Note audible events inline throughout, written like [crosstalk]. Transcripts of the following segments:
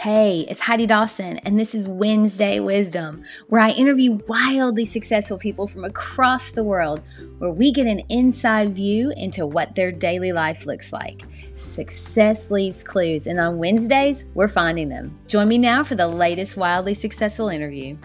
Hey, it's Heidi Dawson, and this is Wednesday Wisdom, where I interview wildly successful people from across the world, where we get an inside view into what their daily life looks like. Success leaves clues, and on Wednesdays, we're finding them. Join me now for the latest wildly successful interview.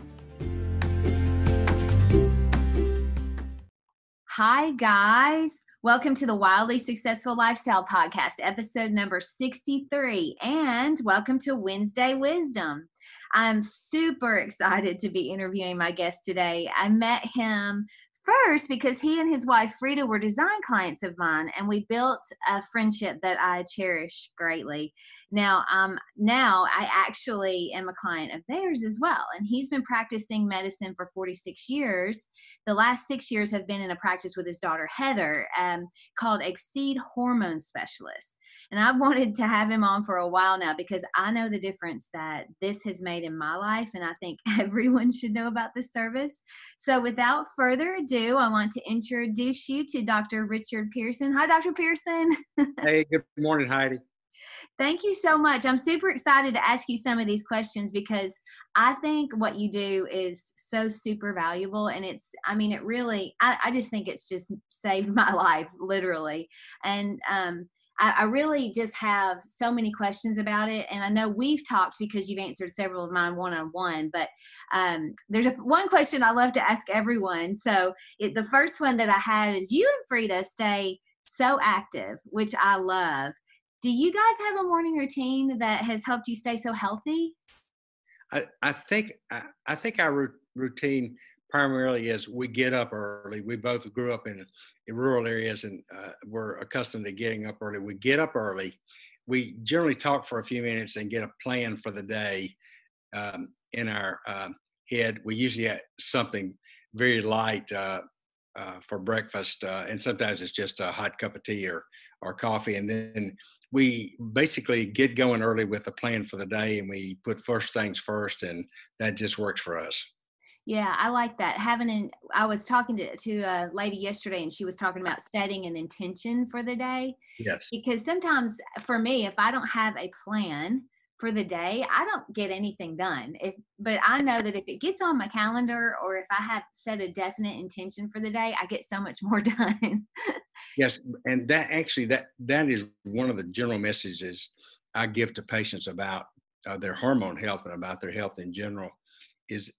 Hi, guys. Welcome to the Wildly Successful Lifestyle Podcast, episode number 63, and welcome to Wednesday Wisdom. I'm super excited to be interviewing my guest today. I met him first because he and his wife Frida were design clients of mine, and we built a friendship that I cherish greatly. Now, um, now I actually am a client of theirs as well, and he's been practicing medicine for 46 years. The last six years have been in a practice with his daughter Heather, um, called Exceed Hormone Specialist. And I've wanted to have him on for a while now because I know the difference that this has made in my life, and I think [laughs] everyone should know about this service. So, without further ado, I want to introduce you to Dr. Richard Pearson. Hi, Dr. Pearson. [laughs] hey, good morning, Heidi. Thank you so much. I'm super excited to ask you some of these questions because I think what you do is so super valuable. And it's, I mean, it really, I, I just think it's just saved [laughs] my life, literally. And, um, I, I really just have so many questions about it, and I know we've talked because you've answered several of mine one on one. But um, there's a, one question I love to ask everyone. So it, the first one that I have is: You and Frida stay so active, which I love do you guys have a morning routine that has helped you stay so healthy? I, I think I, I think our routine primarily is we get up early. We both grew up in, in rural areas and uh, we're accustomed to getting up early. We get up early. We generally talk for a few minutes and get a plan for the day um, in our uh, head. We usually have something very light uh, uh for breakfast, uh, and sometimes it's just a hot cup of tea or or coffee, and then we basically get going early with a plan for the day and we put first things first and that just works for us yeah i like that having an i was talking to, to a lady yesterday and she was talking about setting an intention for the day yes because sometimes for me if i don't have a plan for the day, I don't get anything done. If but I know that if it gets on my calendar or if I have set a definite intention for the day, I get so much more [laughs] done. yes, and that actually that that is one of the general messages I give to patients about uh, their hormone health and about their health in general is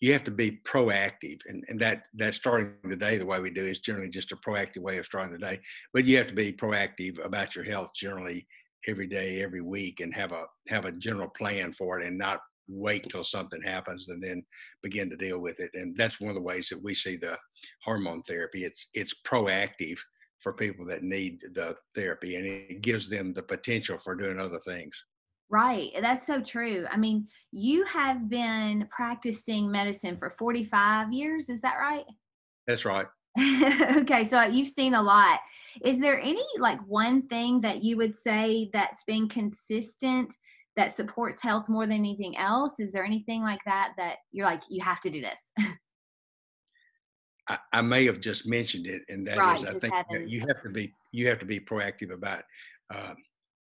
you have to be proactive and, and that that starting the day the way we do is generally just a proactive way of starting the day but you have to be proactive about your health generally every day, every week, and have a have a general plan for it, and not wait till something happens and then begin to deal with it. And that's one of the ways that we see the hormone therapy. It's it's proactive for people that need the therapy, and it gives them the potential for doing other things. Right. That's so true. I mean, you have been practicing medicine for 45 years. Is that right? That's right. [laughs] okay, so you've seen a lot. Is there any like one thing that you would say that's been consistent that supports health more than anything else? Is there anything like that that you're like you have to do this? [laughs] I, I may have just mentioned it, and that right, is, I think you have to be you have to be proactive about uh,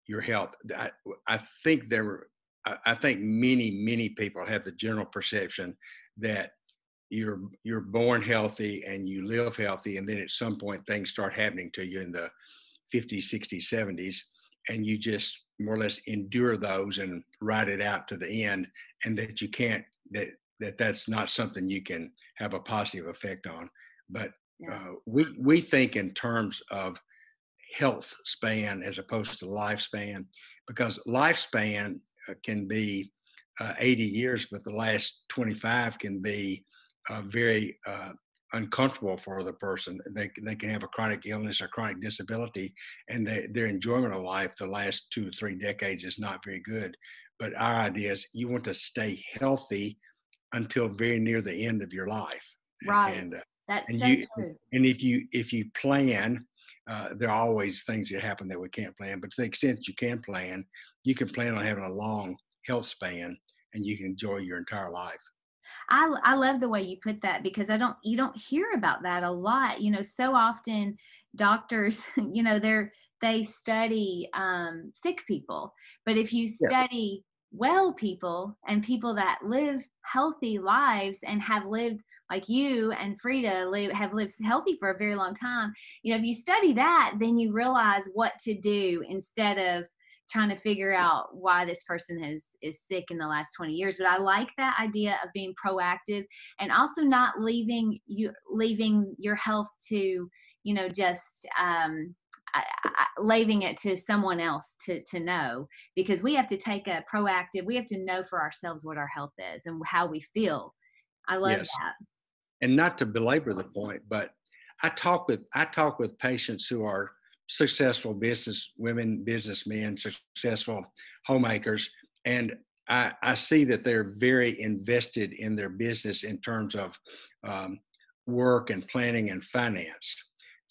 your health. I, I think there were I think many many people have the general perception that you're you're born healthy and you live healthy and then at some point things start happening to you in the 50s 60s 70s and you just more or less endure those and ride it out to the end and that you can't that that that's not something you can have a positive effect on but uh, we we think in terms of health span as opposed to lifespan because lifespan uh, can be uh, 80 years but the last 25 can be uh, very uh, uncomfortable for the person. They, they can have a chronic illness or chronic disability, and they, their enjoyment of life the last two or three decades is not very good. But our idea is you want to stay healthy until very near the end of your life. Right. And, uh, That's and so you, true. And if you if you plan, uh, there are always things that happen that we can't plan. But to the extent you can plan, you can plan on having a long health span, and you can enjoy your entire life. I I love the way you put that because I don't you don't hear about that a lot. You know, so often doctors, [laughs] you know, they're they study um, sick people, but if you study well people and people that live healthy lives and have lived like you and Frida live, have lived healthy for a very long time. You know, if you study that, then you realize what to do instead of trying to figure out why this person is is sick in the last 20 years but i like that idea of being proactive and also not leaving you leaving your health to you know just um leaving it to someone else to to know because we have to take a proactive we have to know for ourselves what our health is and how we feel. I love yes. that. And not to belabor the point but i talk with i talk with patients who are successful business women businessmen successful homemakers and I, I see that they're very invested in their business in terms of um, work and planning and finance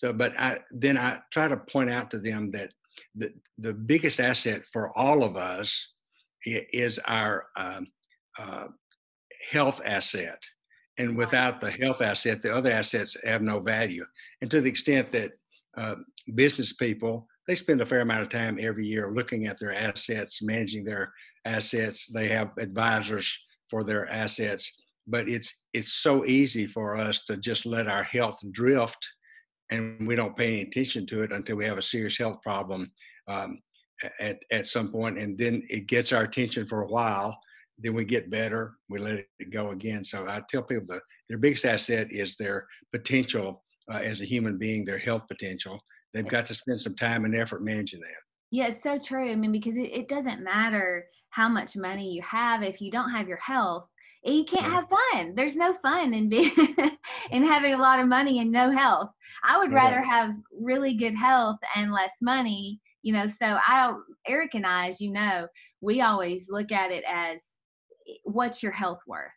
so, but I then I try to point out to them that the the biggest asset for all of us is our um, uh, health asset, and without the health asset, the other assets have no value. And to the extent that uh, business people they spend a fair amount of time every year looking at their assets, managing their assets. They have advisors for their assets, but it's it's so easy for us to just let our health drift and we don't pay any attention to it until we have a serious health problem um, at, at some point and then it gets our attention for a while then we get better we let it go again. So i tell people that their biggest asset is their potential uh, as a human being their health potential. They've got to spend some time and effort managing that. Yeah it's so true. I mean because it, it doesn't matter how much money you have if you don't have your health you can't have fun. There's no fun in being [laughs] in having a lot of money and no health. I would rather have really good health and less money, you know. So I Eric and I, as you know, we always look at it as what's your health worth?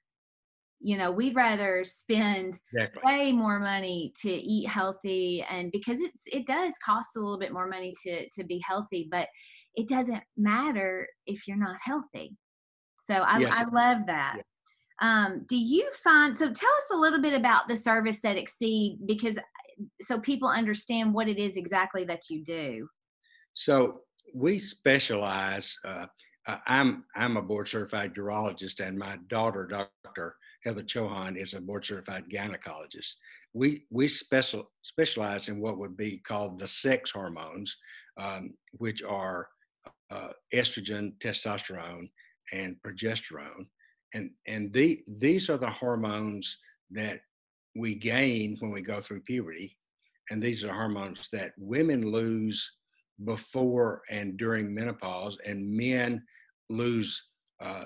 You know, we'd rather spend exactly. way more money to eat healthy and because it's it does cost a little bit more money to to be healthy, but it doesn't matter if you're not healthy. So I, yes. I love that. Yeah. Um, do you find so? Tell us a little bit about the service that Exceed, because so people understand what it is exactly that you do. So we specialize. Uh, I'm I'm a board certified urologist, and my daughter, Dr. Heather Chauhan, is a board certified gynecologist. We we special specialize in what would be called the sex hormones, um, which are uh, estrogen, testosterone, and progesterone and and the, these are the hormones that we gain when we go through puberty and these are hormones that women lose before and during menopause and men lose uh,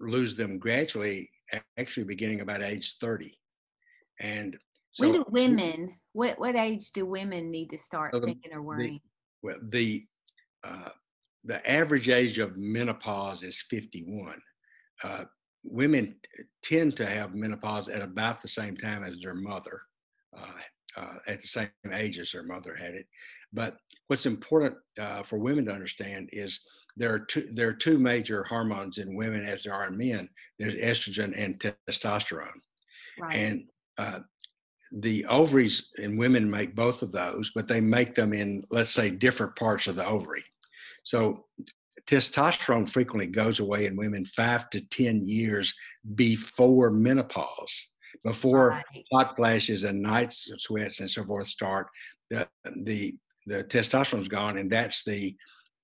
lose them gradually actually beginning about age 30 and so when do women what what age do women need to start the, thinking or worrying? the, well the uh, the average age of menopause is 51 uh, women tend to have menopause at about the same time as their mother, uh, uh, at the same age as their mother had it. But what's important uh, for women to understand is there are two there are two major hormones in women as there are in men. There's estrogen and testosterone, right. and uh, the ovaries in women make both of those, but they make them in let's say different parts of the ovary. So testosterone frequently goes away in women five to 10 years before menopause, before right. hot flashes and night sweats and so forth start. The, the, the testosterone's gone, and that's the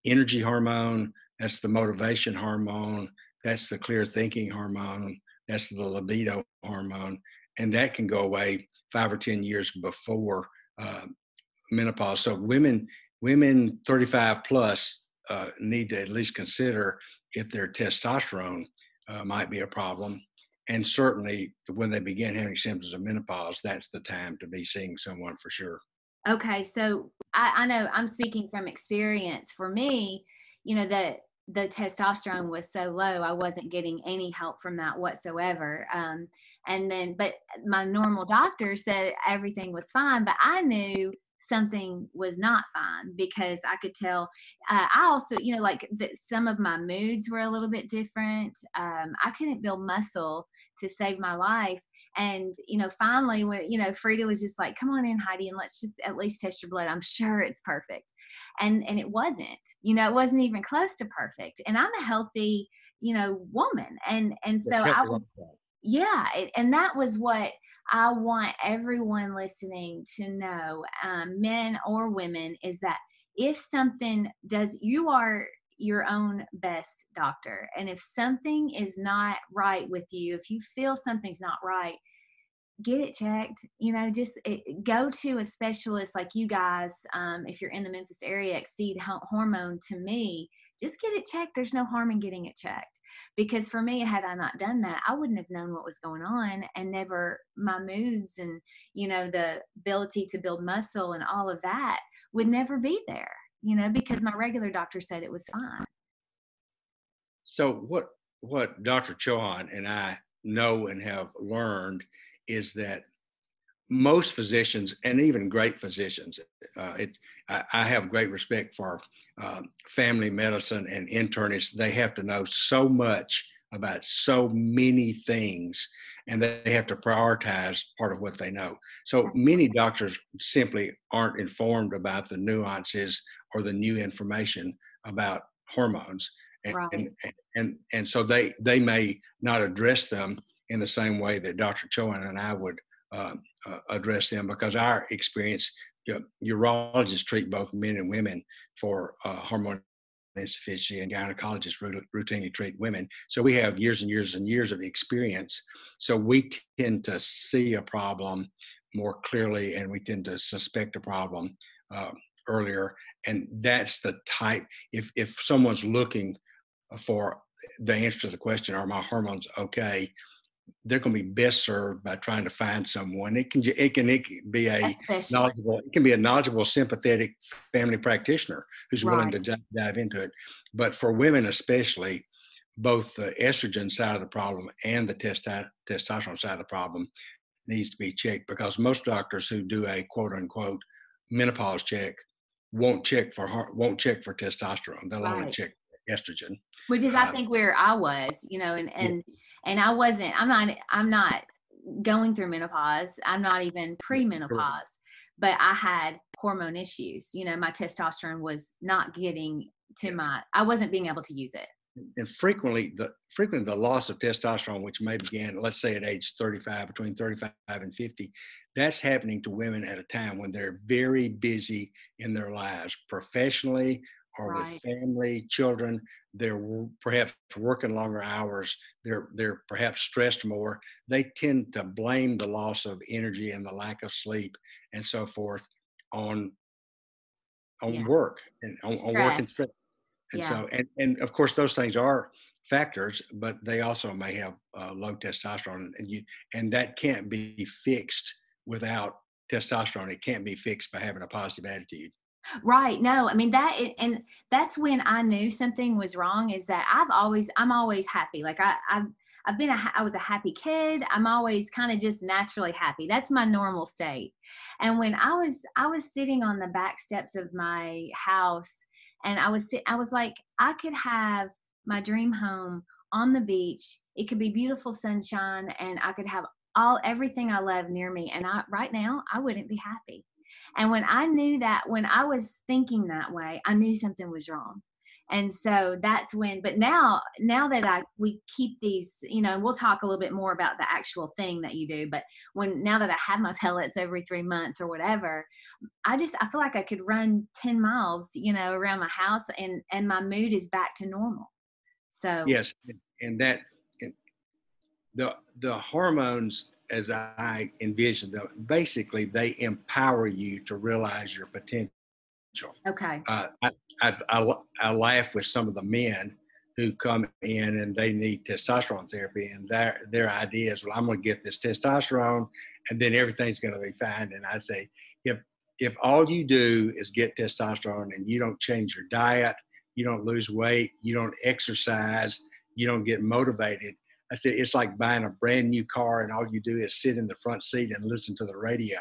energy hormone, that's the motivation hormone, that's the clear thinking hormone, that's the libido hormone, and that can go away five or 10 years before uh, menopause. So women, women 35 plus uh, need to at least consider if their testosterone uh, might be a problem. And certainly, when they begin having symptoms of menopause, that's the time to be seeing someone for sure. Okay, so I, I know I'm speaking from experience. For me, you know that the testosterone was so low, I wasn't getting any help from that whatsoever. Um, and then, but my normal doctor said everything was fine, but I knew something was not fine because I could tell. Uh, I also, you know, like that some of my moods were a little bit different. Um, I couldn't build muscle to save my life. And, you know, finally, when, you know, Frida was just like, come on in, Heidi, and let's just at least test your blood. I'm sure it's perfect. And, and it wasn't, you know, it wasn't even close to perfect. And I'm a healthy, you know, woman. And, and so I was, yeah. It, and that was what, I want everyone listening to know, um, men or women, is that if something does, you are your own best doctor. And if something is not right with you, if you feel something's not right, get it checked. You know, just it, eh, go to a specialist like you guys. Um, if you're in the Memphis area, Exceed Hormone to me, just get it checked. There's no harm in getting it checked because for me had i not done that i wouldn't have known what was going on and never my moods and you know the ability to build muscle and all of that would never be there you know because my regular doctor said it was fine so what what dr chauhan and i know and have learned is that most physicians and even great physicians, uh, it, I, I, have great respect for uh, family medicine and internists. They have to know so much about so many things and they have to prioritize part of what they know. So many doctors simply aren't informed about the nuances or the new information about hormones. And, right. and, and, and so they, they may not address them in the same way that Dr. Chauhan and I would uh, uh, address them because our experience, you know, urologists treat both men and women for uh, hormone insufficiency and gynecologists routinely treat women. So we have years and years and years of experience. So we tend to see a problem more clearly and we tend to suspect a problem uh, earlier. And that's the type, if, if someone's looking for the answer to the question, are my hormones okay? They're going to be best served by trying to find someone. It can it can it can be a knowledgeable it can be a knowledgeable, sympathetic family practitioner who's right. willing to dive, dive into it. But for women especially, both the estrogen side of the problem and the testo- testosterone side of the problem needs to be checked because most doctors who do a quote unquote menopause check won't check for won't check for testosterone. They'll right. only check estrogen which is i uh, think where i was you know and and and i wasn't i'm not i'm not going through menopause i'm not even pre-menopause but i had hormone issues you know my testosterone was not getting to yes. my i wasn't being able to use it. And frequently the frequently the loss of testosterone which may begin let's say at age 35 between 35 and 50 that's happening to women at a time when they're very busy in their lives professionally or right. with family, children. They're perhaps working longer hours. They're they're perhaps stressed more. They tend to blame the loss of energy and the lack of sleep and so forth on on yeah. work and on, on, work and stress. And yeah. so and and of course those things are factors, but they also may have uh, low testosterone, and you and that can't be fixed without testosterone. It can't be fixed by having a positive attitude. Right. No, I mean that, and that's when I knew something was wrong. Is that I've always, I'm always happy. Like I, I've, I've been a, I was a happy kid. I'm always kind of just naturally happy. That's my normal state. And when I was, I was sitting on the back steps of my house, and I was, I was like, I could have my dream home on the beach. It could be beautiful sunshine, and I could have all everything I love near me. And I, right now, I wouldn't be happy. And when I knew that, when I was thinking that way, I knew something was wrong. And so that's when, but now, now that I, we keep these, you know, and we'll talk a little bit more about the actual thing that you do. But when, now that I have my [laughs] pellets every three months or whatever, I just, I feel like I could run 10 miles, you know, around my house and, and my mood is back to normal. So, yes. And that, the, the hormones as I envision them, basically they empower you to realize your potential. Okay. Uh, I, I, I, I, laugh with some of the men who come in and they need testosterone therapy, and their their idea is, well, I'm going to get this testosterone, and then everything's going to be fine. And I say, if if all you do is get testosterone and you don't change your diet, you don't lose weight, you don't exercise, you don't get motivated, I said, it's like buying a brand new car and all you do is sit in the front seat and listen to the radio.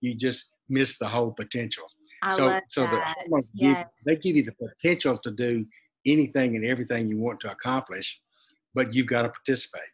You just, miss the whole potential. I so love so that. the yes. give, they give you the potential to do anything and everything you want to accomplish, but you've got to participate.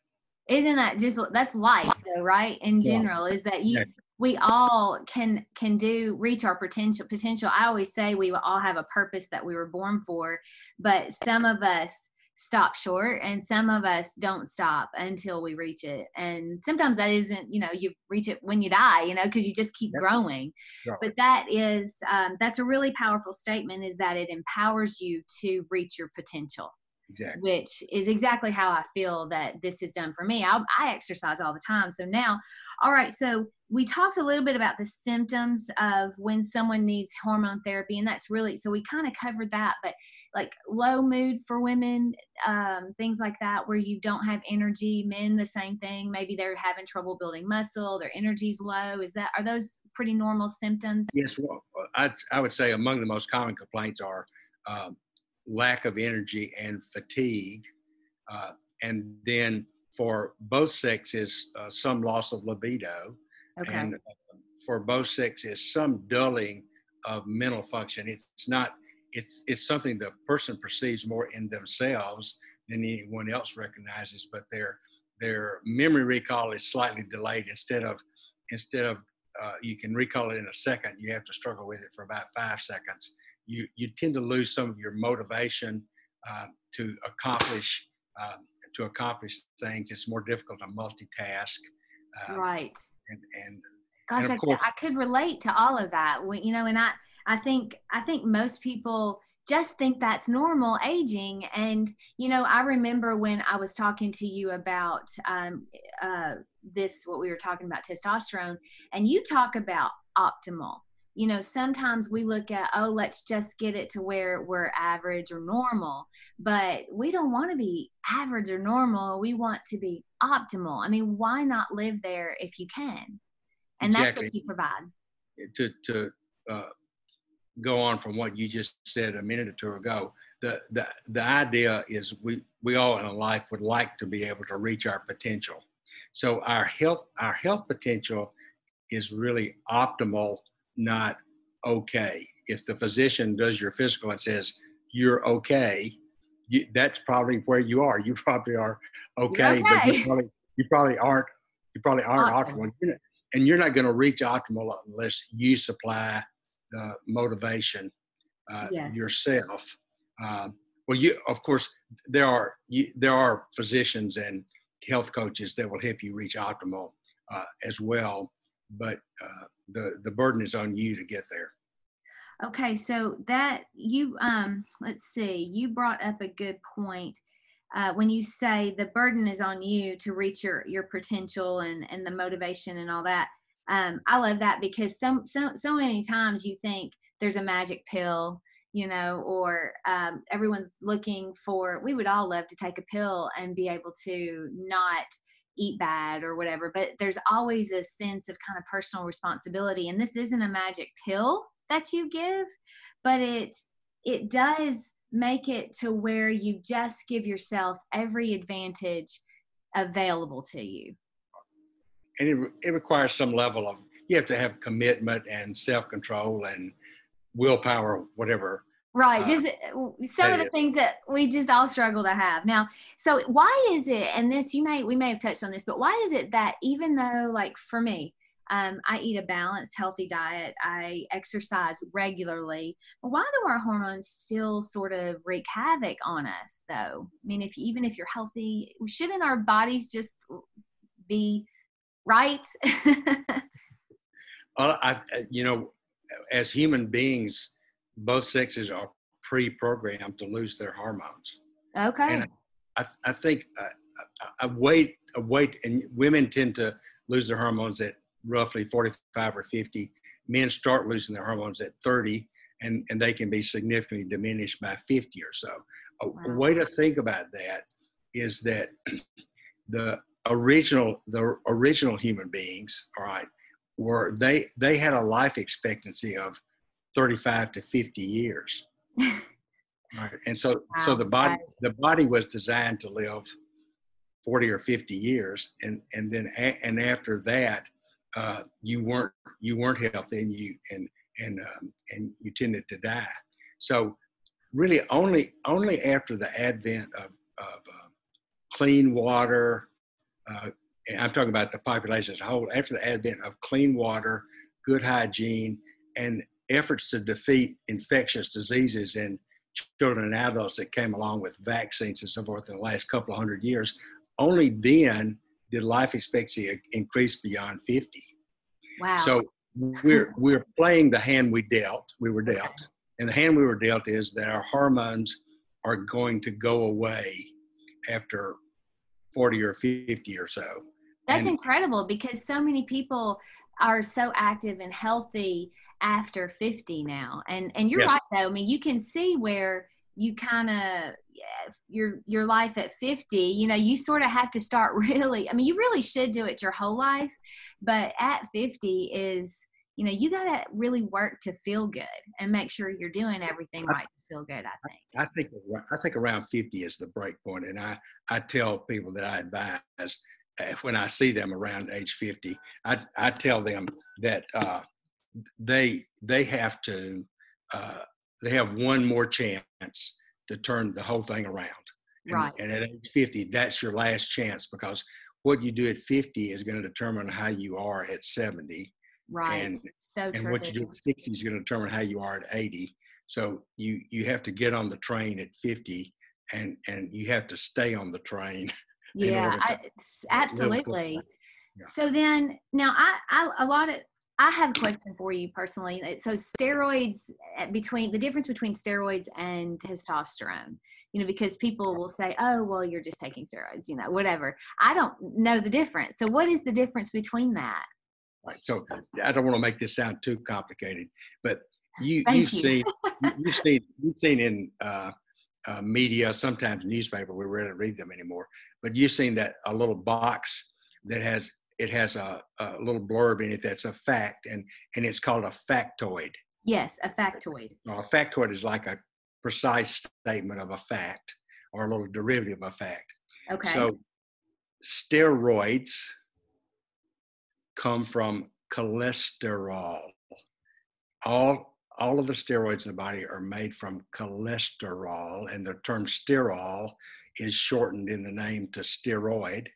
Isn't that just that's life though, right? In general, yeah. is that you yeah. we all can can do reach our potential potential. I always say we all have a purpose that we were born for, but some of us stop short and some of us don't stop until we reach it and sometimes that isn't you know you reach it when you die you know because you just keep yep. growing right. but that is um, that's a really powerful statement is that it empowers you to reach your potential exactly. which is exactly how I feel that this has done for me. I, I exercise all the time. So now, all right, so we talked a little bit about the symptoms of when someone needs hormone therapy, and that's really so we kind of covered that, but like low mood for women, um, things like that, where you don't have energy. Men, the same thing. Maybe they're having trouble building muscle, their energy's low. Is that are those pretty normal symptoms? Yes, well, I I would say among the most common complaints are um, lack of energy and fatigue. Uh, and then for both sexes, uh, some loss of libido. Okay. And uh, for both sexes, some dulling of mental function. It's not, it's, it's something the person perceives more in themselves than anyone else recognizes, but their, their memory recall is slightly delayed instead of, instead of uh, you can recall it in a second, you have to struggle with it for about five seconds you, you tend to lose some of your motivation uh, to accomplish uh, to accomplish things. It's more difficult to multitask. Uh, right. And, and gosh, and I, course, I could relate to all of that. you know, and I I think I think most people just think that's normal aging. And you know, I remember when I was talking to you about um, uh, this, what we were talking about testosterone, and you talk about optimal you know sometimes we look at oh let's just get it to where we're average or normal but we don't want to be average or normal. We want to be optimal. I mean why not live there if you can? And exactly. that's what you provide. To to uh, go on from what you just said a minute or two ago the the the idea is we we all in life would like to be able to reach our potential. So our health our health potential is really optimal not okay. If the physician does your physical and says you're okay, you, that's probably where you are. You probably are okay, okay. but you [laughs] probably you probably aren't you probably aren't optimal. You're not, and you're not going to reach optimal unless you supply the motivation uh, yes. yourself. Um, well, you of course there are you, there are physicians and health coaches that will help you reach optimal uh, as well but uh, the the burden is on you to get there. Okay, so that you um let's see, you brought up a good point. Uh, when you say the burden is on you to reach your your potential and and the motivation and all that um, i love that because so so so many times you think there's a magic pill you know or um, everyone's looking for we would all love to take a pill and be able to not eat bad or whatever but there's always a sense of kind of personal responsibility and this isn't a magic pill that you give but it it does make it to where you just give yourself every advantage available to you. And it, it requires some level of you have to have commitment and self-control and willpower whatever Right. Uh, just uh, some of the things that we just all struggle to have. Now, so why is it, and this you may, we may have touched on this, but why is it that even though, like for me, um, I eat a balanced, healthy diet, I exercise regularly, why do our hormones still sort of wreak havoc on us though? I mean, if even if you're healthy, shouldn't our bodies just be right? [laughs] well, I, you know, as human beings, both sexes are pre-programmed to lose their hormones. Okay. And I, I think uh, I, wait, I wait, and women tend to lose their hormones at roughly 45 or 50. Men start losing their hormones at 30, and, and they can be significantly diminished by 50 or so. A, wow. a way to think about that is that [clears throat] the original the original human beings, all right, were they they had a life expectancy of 35 to 50 years. [laughs] right. And so, wow. so the body, the body was designed to live 40 or 50 years. And, and then, a, and after that, uh, you weren't you weren't healthy and you and and um, and you tended to die. So really only only after the advent of, of uh, clean water, uh, I'm talking about the population as a whole, after the advent of clean water, good hygiene, and efforts to defeat infectious diseases in children and adults that came along with vaccines and so forth in the last couple of hundred years, only then did life expectancy increase beyond 50. Wow. So we're we're playing the hand we dealt, we were dealt. And the hand we were dealt is that our hormones are going to go away after 40 or 50 or so. That's and, incredible because so many people are so active and healthy after 50 now. And and you're yes. right though. I mean, you can see where you kind of your your life at 50 you know you sort of have to start [laughs] really i mean you really should do it your whole life but at 50 is you know you got to really work to feel good and make sure you're doing everything right to feel good i think i think i think around 50 is the break point and i i tell people that i advise when i see them around age 50 i i tell them that uh, they they have to uh, they have one more chance to turn the whole thing around. And, right. And at age 50, that's your last chance because what you do at 50 is going to determine how you are at 70. Right. And, so and what you do at 60 is going to determine how you are at 80. So you you have to get on the train at 50 and and you have to stay on the train. [laughs] Yeah, I, absolutely. Yeah. So then now I, I a lot of I have a question for you personally. So steroids eh, between the difference between steroids and testosterone, you know, because people will say, "Oh, well, you're just taking steroids," you know, whatever. I don't know the difference. So what is the difference between that? Right. So I don't want to make this sound too complicated, but you you've you. seen [laughs] you've seen you've seen in uh, uh, media, sometimes newspaper. We rarely read them anymore, but you've seen that a little box that has it has a, a little blurb in it that's a fact, and and it's called a factoid. Yes, a factoid. Now, a factoid is like a precise statement of a fact or a little derivative of a fact. Okay. So steroids come from cholesterol. All all of the steroids in the body are made from cholesterol, and the term sterol is shortened in the name to steroid.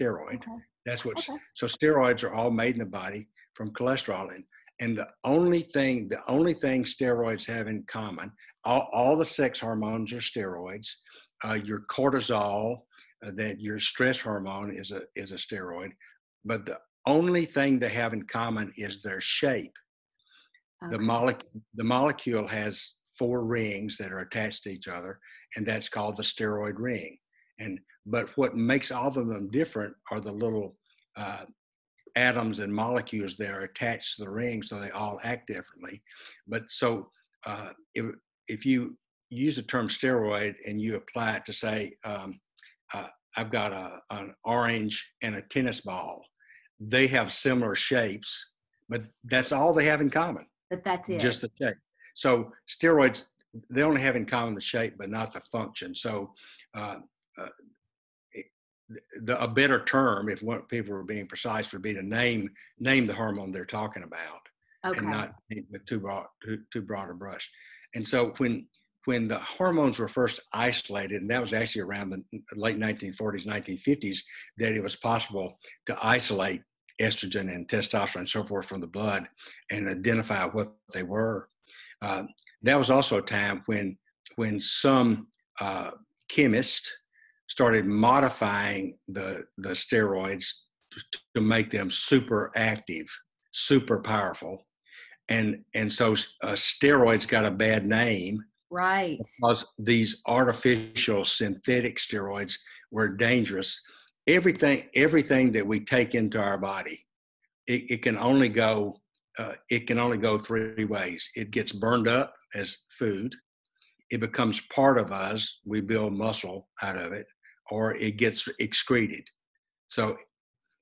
Steroid. Okay. That's what. Okay. So steroids are all made in the body from cholesterol, and and the only thing the only thing steroids have in common, all, all the sex hormones are steroids. Uh, your cortisol, uh, that your stress hormone is a is a steroid, but the only thing they have in common is their shape. Okay. The molecule the molecule has four rings that are attached to each other, and that's called the steroid ring. And but what makes all of them different are the little uh, atoms and molecules that are attached to the ring, so they all act differently. But so uh, if if you use the term steroid and you apply it to say, um, uh, I've got a, an orange and a tennis ball, they have similar shapes, but that's all they have in common. But that's it. Just the shape. So steroids, they only have in common the shape, but not the function. So uh, uh, the, a better term, if what people are being precise, would be to name name the hormone they're talking about, okay. and not with too broad too, too broad a brush. And so when when the hormones were first isolated, and that was actually around the late 1940s, 1950s, that it was possible to isolate estrogen and testosterone and so forth from the blood and identify what they were. Uh, that was also a time when when some uh, chemists started modifying the the steroids to make them super active, super powerful, and and so uh, steroids got a bad name, right? Because these artificial synthetic steroids were dangerous. Everything everything that we take into our body, it, it can only go uh, it can only go three ways. It gets burned up as food. It becomes part of us. We build muscle out of it or it gets excreted. So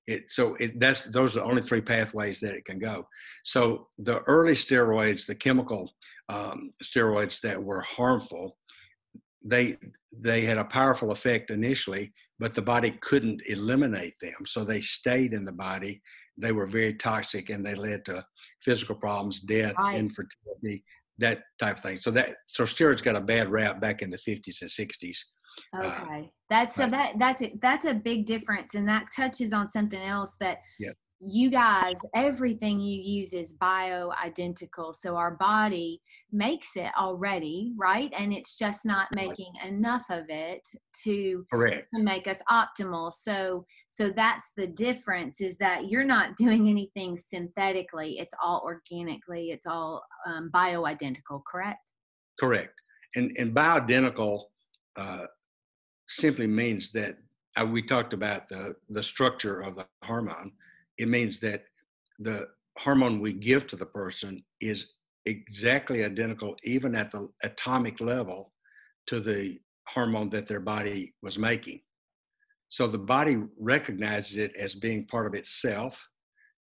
it, so it, that's those are the only three pathways that it can go. So the early steroids, the chemical um, steroids that were harmful, they they had a powerful effect initially, but the body couldn't eliminate them, so they stayed in the body. they were very toxic and they led to physical problems, death, right. infertility, that type of thing. So that so steroids got a bad rap back in the 50s and 60s. Uh, okay, uh, that's so that that's a, that's a big difference, and that touches on something else that yeah you guys, everything you use is bio identical. So our body makes it already, right? And it's just not making enough of it to, Correct. to make us optimal. So so that's the difference is that you're not [laughs] doing anything synthetically. It's all organically. It's all um, bio identical, correct? Correct. And and bioidentical uh, simply means that uh, we talked about the the structure of the hormone it means that the hormone we give to the person is exactly identical, even at the atomic level, to the hormone that their body was making. So the body recognizes it as being part of itself,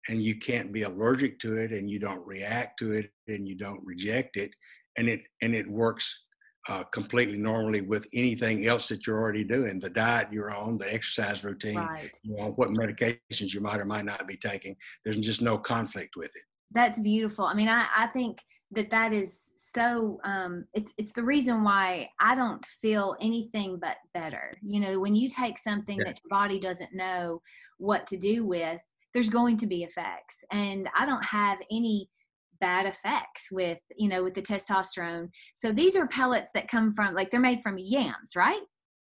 and you can't be allergic to it, and you don't react to it, and you don't reject it, and it and it works uh, completely normally with anything else that you're already doing the diet you're on the exercise routine right. you know, what medications you might or might not be taking there's just no conflict with it that's beautiful i mean i, I think that that is so um, it's it's the reason why i don't feel anything but better you know when you take something yeah. that your body doesn't know what to do with there's going to be effects and i don't have any bad effects with you know with the testosterone. So these are pellets that come from like they're made from yams right?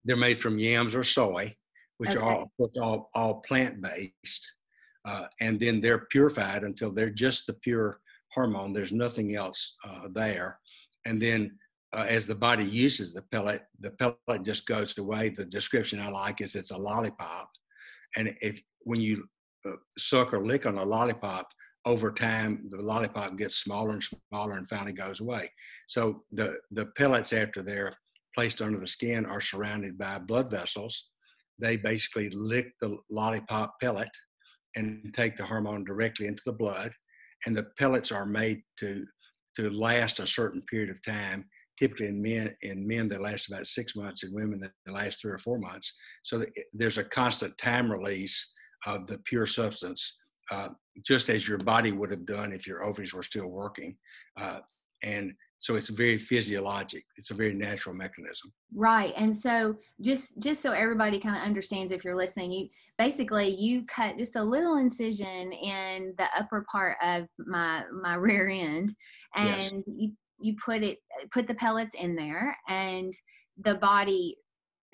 They're made from yams or soy which okay. are all, all, all plant based uh, and then they're purified until they're just the pure hormone. There's nothing else uh, there. And then uh, as the body uses the pellet the pellet just goes away the description i like is it's a lollipop. And if when you uh, suck or lick on a lollipop over time the lollipop gets smaller and smaller and finally goes away. So the the pellets after they're placed under the skin are surrounded by blood vessels. They basically lick the lollipop pellet and take the hormone directly into the blood and the pellets are made to to last a certain period of time typically in men in men that last about six months in women that last three or four months. So eh, there's a constant time release of the pure substance uh, just as your body would have done if your ovaries were still working. Uh, and so it's very physiologic it's a very natural mechanism right and so just just so everybody kind of understands if you're listening you basically you cut just a little incision in the upper part of my my [laughs] rear end and yes. you you put it put the pellets in there and the body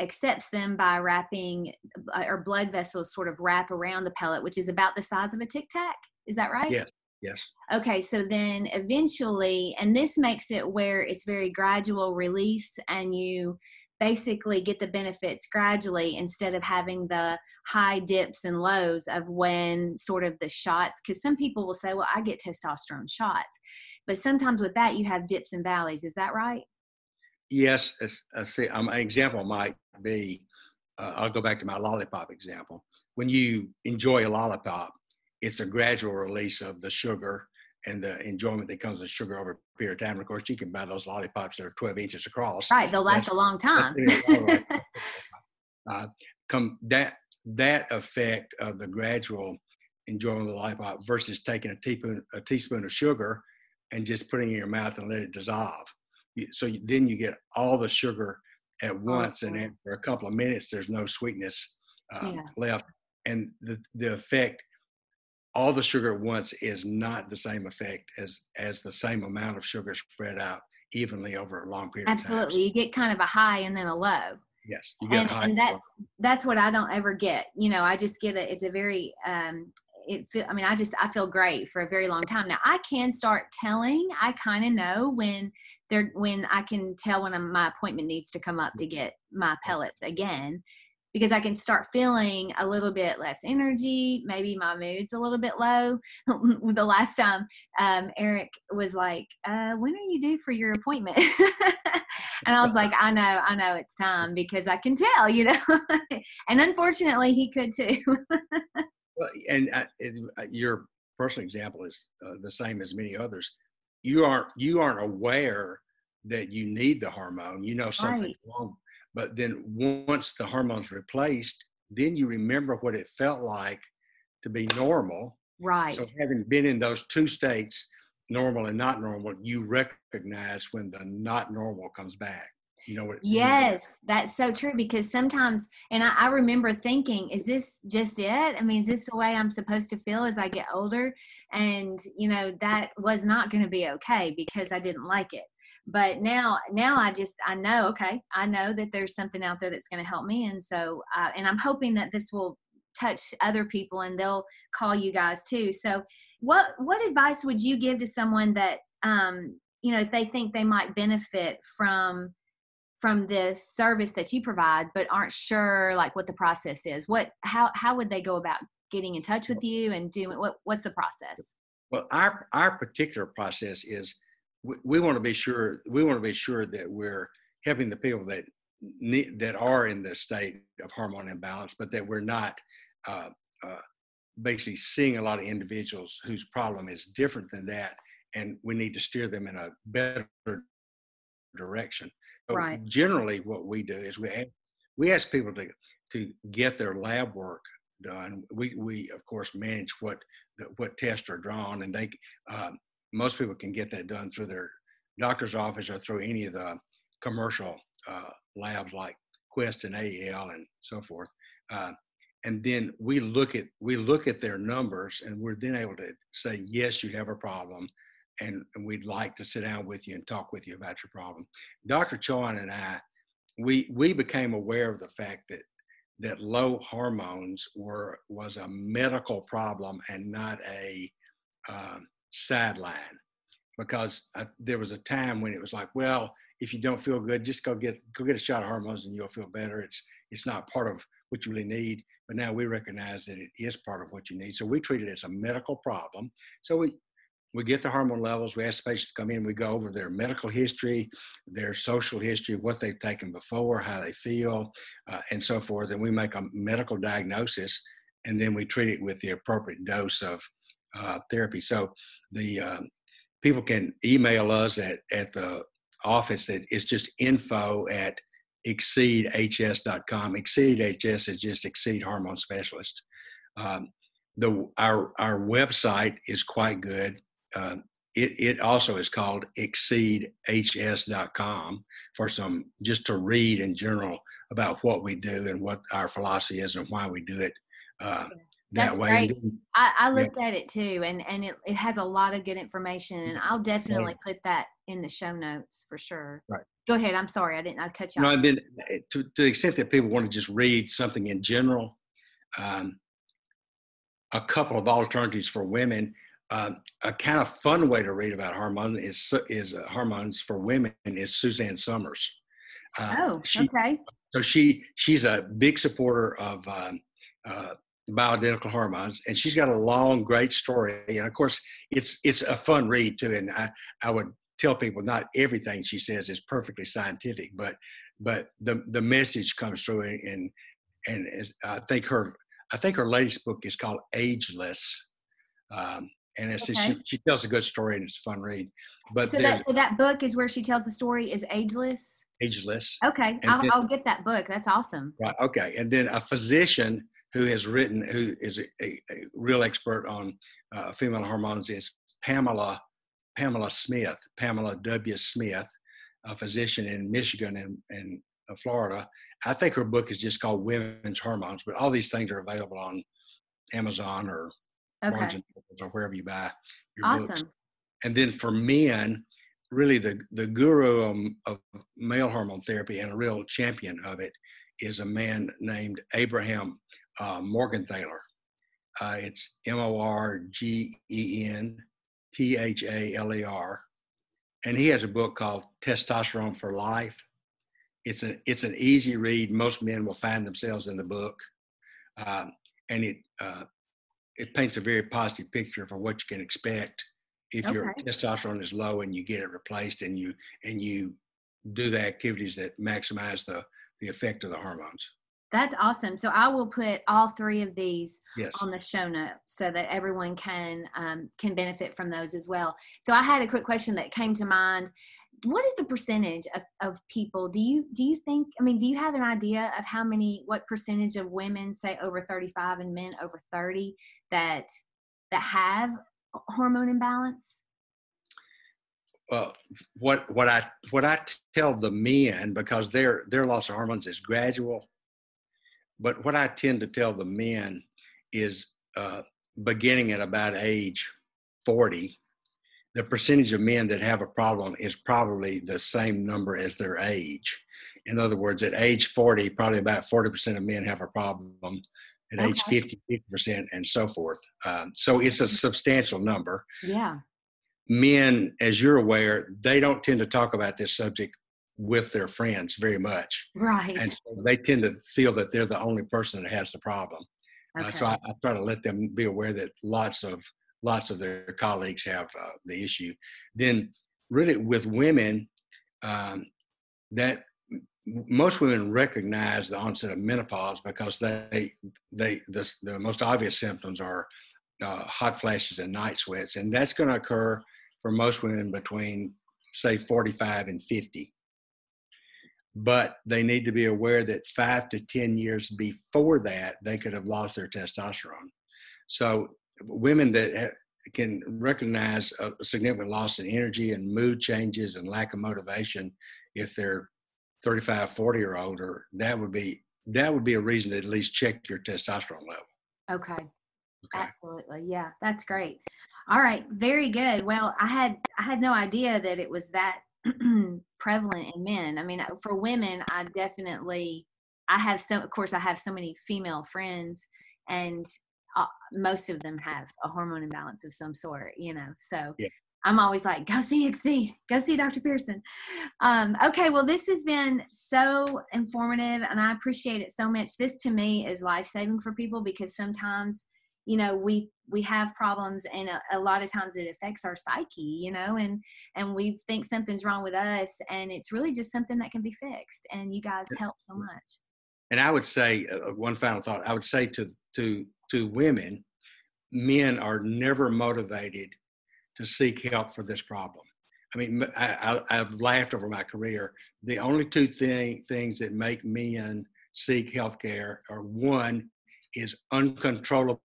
accepts them by wrapping uh, or blood vessels sort of wrap around the pellet, which is about the size of a tic tac. Is that right? Yes. Yes. Okay, so then eventually, and this makes it where it's very gradual release and you basically get the benefits gradually instead of having the high dips and lows of when sort of the shots because some people will say well i get testosterone shots but sometimes with that you have dips and valleys is that right yes uh, see um, an example might be uh, I'll go back to my lollipop example. When you enjoy a lollipop, it's a gradual release of the sugar and the enjoyment that comes with sugar over a period of time. Of course, you can buy those lollipops that are 12 inches across. Right, they'll last That's, a long time. [laughs] uh, come that that effect of the gradual enjoyment of the lollipop versus taking a teaspoon a teaspoon of sugar and just putting it in your mouth and let it dissolve. So then you get all the sugar at oh, once, and for a couple of minutes, there's no sweetness uh, yeah. left. And the the effect, all the sugar at once, is not the same effect as as the same amount of sugar spread out evenly over a long period of time. Absolutely, you get kind of a high and then a low. Yes, you get and, and that's that's what I don't ever get. You know, I just get it. It's a very um, it feel, I mean, I just, I feel great for a very long time. Now I can start telling, I kind of know when there, when I can tell when my appointment needs to come up to get my pellets again, because I can start feeling a little bit less energy. Maybe my mood's a little bit low. [laughs] the last time um, Eric was like, uh, when are you due for your appointment? [laughs] and I was like, I know, I know it's time because I can tell, you know, [laughs] and unfortunately he could too. Well, and uh, uh, your personal example is uh, the same as many others. You aren't you aren't aware that you need the hormone. You know something's right. wrong, but then once the hormone's replaced, then you remember what it felt like to be normal, Right. So having been in those two states, normal and not normal, you recognize when the not normal comes back. You know what? Yes, that's so true because sometimes, and I, I, remember thinking, is this just it? I mean, is this the way I'm supposed to feel as I get older? And, you know, that was not going to be okay because I didn't like it. But now, now I just, I know, okay, I know that there's something out there that's going to help me. And so, uh, and I'm hoping that this will touch other people and they'll call you guys too. So, what what advice would you give to someone that um, you know if they think they might benefit from from this service that you provide but aren't sure like what the process is what how how would they go about getting in touch with you and doing what what's the process well our our particular process is we, we want to be sure we want to be sure that we're helping the people that need, that are in the state of hormone imbalance but that we're not uh, uh, basically seeing a lot of individuals whose problem is different than that, and we need to steer them in a better direction. Right. Generally, what we do is we ask, we ask people to to get their lab work done. We we of course manage what the, what tests are drawn, and they uh, most people can get that done through their doctor's office or through any of the commercial uh, labs like Quest and AEL and so forth. Uh, and then we look at we look at their numbers and we're then able to say yes you have a problem and, and we'd like to sit down with you and talk with you about your problem dr Chauhan and i we we became aware of the fact that that low hormones were was a medical problem and not a um, sideline because I, there was a time when it was like well if you don't feel good just go get go get a shot of hormones and you'll feel better it's it's not part of what you really need but now we recognize that it is part of what you need. So we treat it as a medical problem. So we we get the hormone levels. We ask the patient to come in. We go over their medical history, their social history, what they've taken before, how they feel, uh, and so forth. And we make a medical diagnosis, and then we treat it with the appropriate dose of uh, therapy. So the um, people can email us at at the office It's just info at exceedhs.com. Exceedhs is just Exceed Hormone Specialist. Um, the our our website is quite good. Uh, it, it also is called exceedhs.com for some just to read in general about what we do and what our philosophy is and why we do it uh, that That's way. Great. I, I looked yeah. at it too, and and it, it has a lot of good information, and I'll definitely right. put that in the show notes for sure. Right. Go ahead. I'm sorry, I didn't. I cut you. No, and then eh, to, to the extent that people want to just read something in general, um, a couple of alternatives for women. Um, a kind of fun way to read about hormones is is uh, hormones for women is Suzanne Somers. Uh, oh, she, okay. So she she's a big supporter of um, uh, bioidentical hormones, and she's got a long, great story. And of course, it's it's a fun read too. And I I would tell people not everything she says is perfectly scientific, but but the the message comes through and and I think her I think her latest book is called Ageless, um, and it's okay. she, she tells a good story and it's a fun read. But so that so that book is where she tells the story is ageless. Ageless. Okay, I'll, then, I'll get that book. That's awesome. Right. Okay, and then a physician who has written who is a, a, a real expert on uh, female hormones is Pamela Pamela Smith, Pamela W. Smith, a physician in Michigan and, and uh, Florida. I think her book is just called Women's Hormones, but all these things are available on Amazon or okay. Or wherever you buy your awesome. books. And then for men, really the, the guru of, of male hormone therapy and a real champion of it is a man named Abraham uh, Morgentaler. Uh, it's M O R G E N T H A L E R, and he has a book called Testosterone for Life. It's an it's an easy read. Most men will find themselves in the book, um, and it uh, it paints a very positive picture for what you can expect if okay. your testosterone is low and you get it replaced and you and you do the activities that maximize the the effect of the hormones. That's awesome. So I will put all three of these yes. on the show notes so that everyone can um, can benefit from those as well. So I had a quick question that came to mind. What is the percentage of, of people? Do you do you think? I mean, do you have an idea of how many? What percentage of women say over thirty five and men over thirty that that have hormone imbalance? uh, what what I what I tell the men because their their loss of hormones is gradual, but what I tend to tell the men is uh, beginning at about age 40, the percentage of men that have a problem is probably the same number as their age. In other words, at age 40, probably about 40% of men have a problem. At okay. age 50, 50%, and so forth. Um, so it's a substantial number. Yeah men, as you're aware, they don't tend to talk about this subject with their friends very much. Right. And so they tend to feel that they're the only person that has the problem. Okay. Uh, so I, I, try to let them be aware that lots of lots of their colleagues have uh, the issue. Then, really, with women, um, that most women recognize the onset of menopause because they they the, the most obvious symptoms are uh, hot flashes and night sweats, and that's going to occur for most women between, say, 45 and 50. But they need to be aware that five to 10 years before that, they could have lost their testosterone. So, women that can recognize a significant loss in energy and mood changes and lack of motivation if they're 35 40 or older that would be that would be a reason to at least check your testosterone level okay, okay. absolutely yeah that's great all right, very good. Well, I had I had no idea that it was that [clears throat] prevalent in men. I mean, for women, I definitely I have so of course I have so many female friends and uh, most of them have a hormone imbalance of some sort, you know. So yeah. I'm always like, go see XC, go see Dr. Pearson. Um, okay, well, this has been so informative and I appreciate it so much. This to me is life saving for people because sometimes you know we we have problems and a, a, lot of times it affects our psyche you know and and we think something's wrong with us and it's really just something that can be fixed and you guys help so much and i would say uh, uh, one final thought i would say to to to women men are never motivated to seek help for this problem i mean I, have laughed over my career the only two thing, things that make men seek health care are one is uncontrollable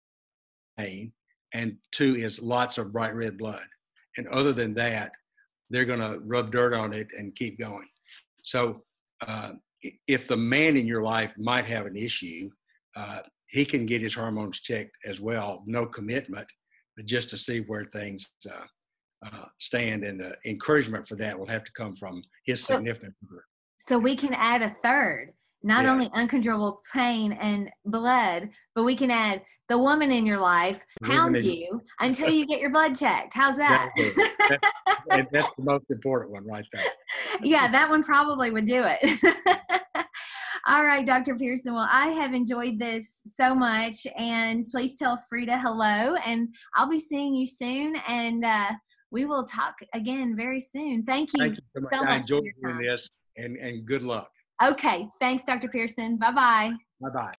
pain, and two is lots of bright red blood. And other than that, they're going to rub dirt on it and keep going. So, uh, if the man in your life might have an issue, uh, he can get his hormones checked as well. No commitment, but just to see where things uh, uh stand. And the encouragement for that will have to come from his significant other. So we can add a third not yeah. only uncontrollable pain and blood, but we can add the woman in your life hounds you until you get your blood checked. How's that? that's, that's the most important one right there. [laughs] Yeah, that one probably would do it. [laughs] All right, Dr. Pearson. Well, I have enjoyed this so much, and please tell Frida hello, and I'll be seeing you soon. And uh, we will talk again very soon. Thank you, Thank you so much. So much I enjoyed doing this, and and good luck. Okay. Thanks, Dr. Pearson. Bye bye. Bye bye.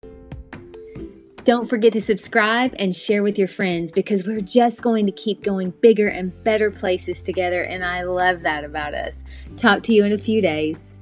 Don't forget to subscribe and share with your friends because we're just going to keep going bigger and better places together, and I love that about us. Talk to you in a few days.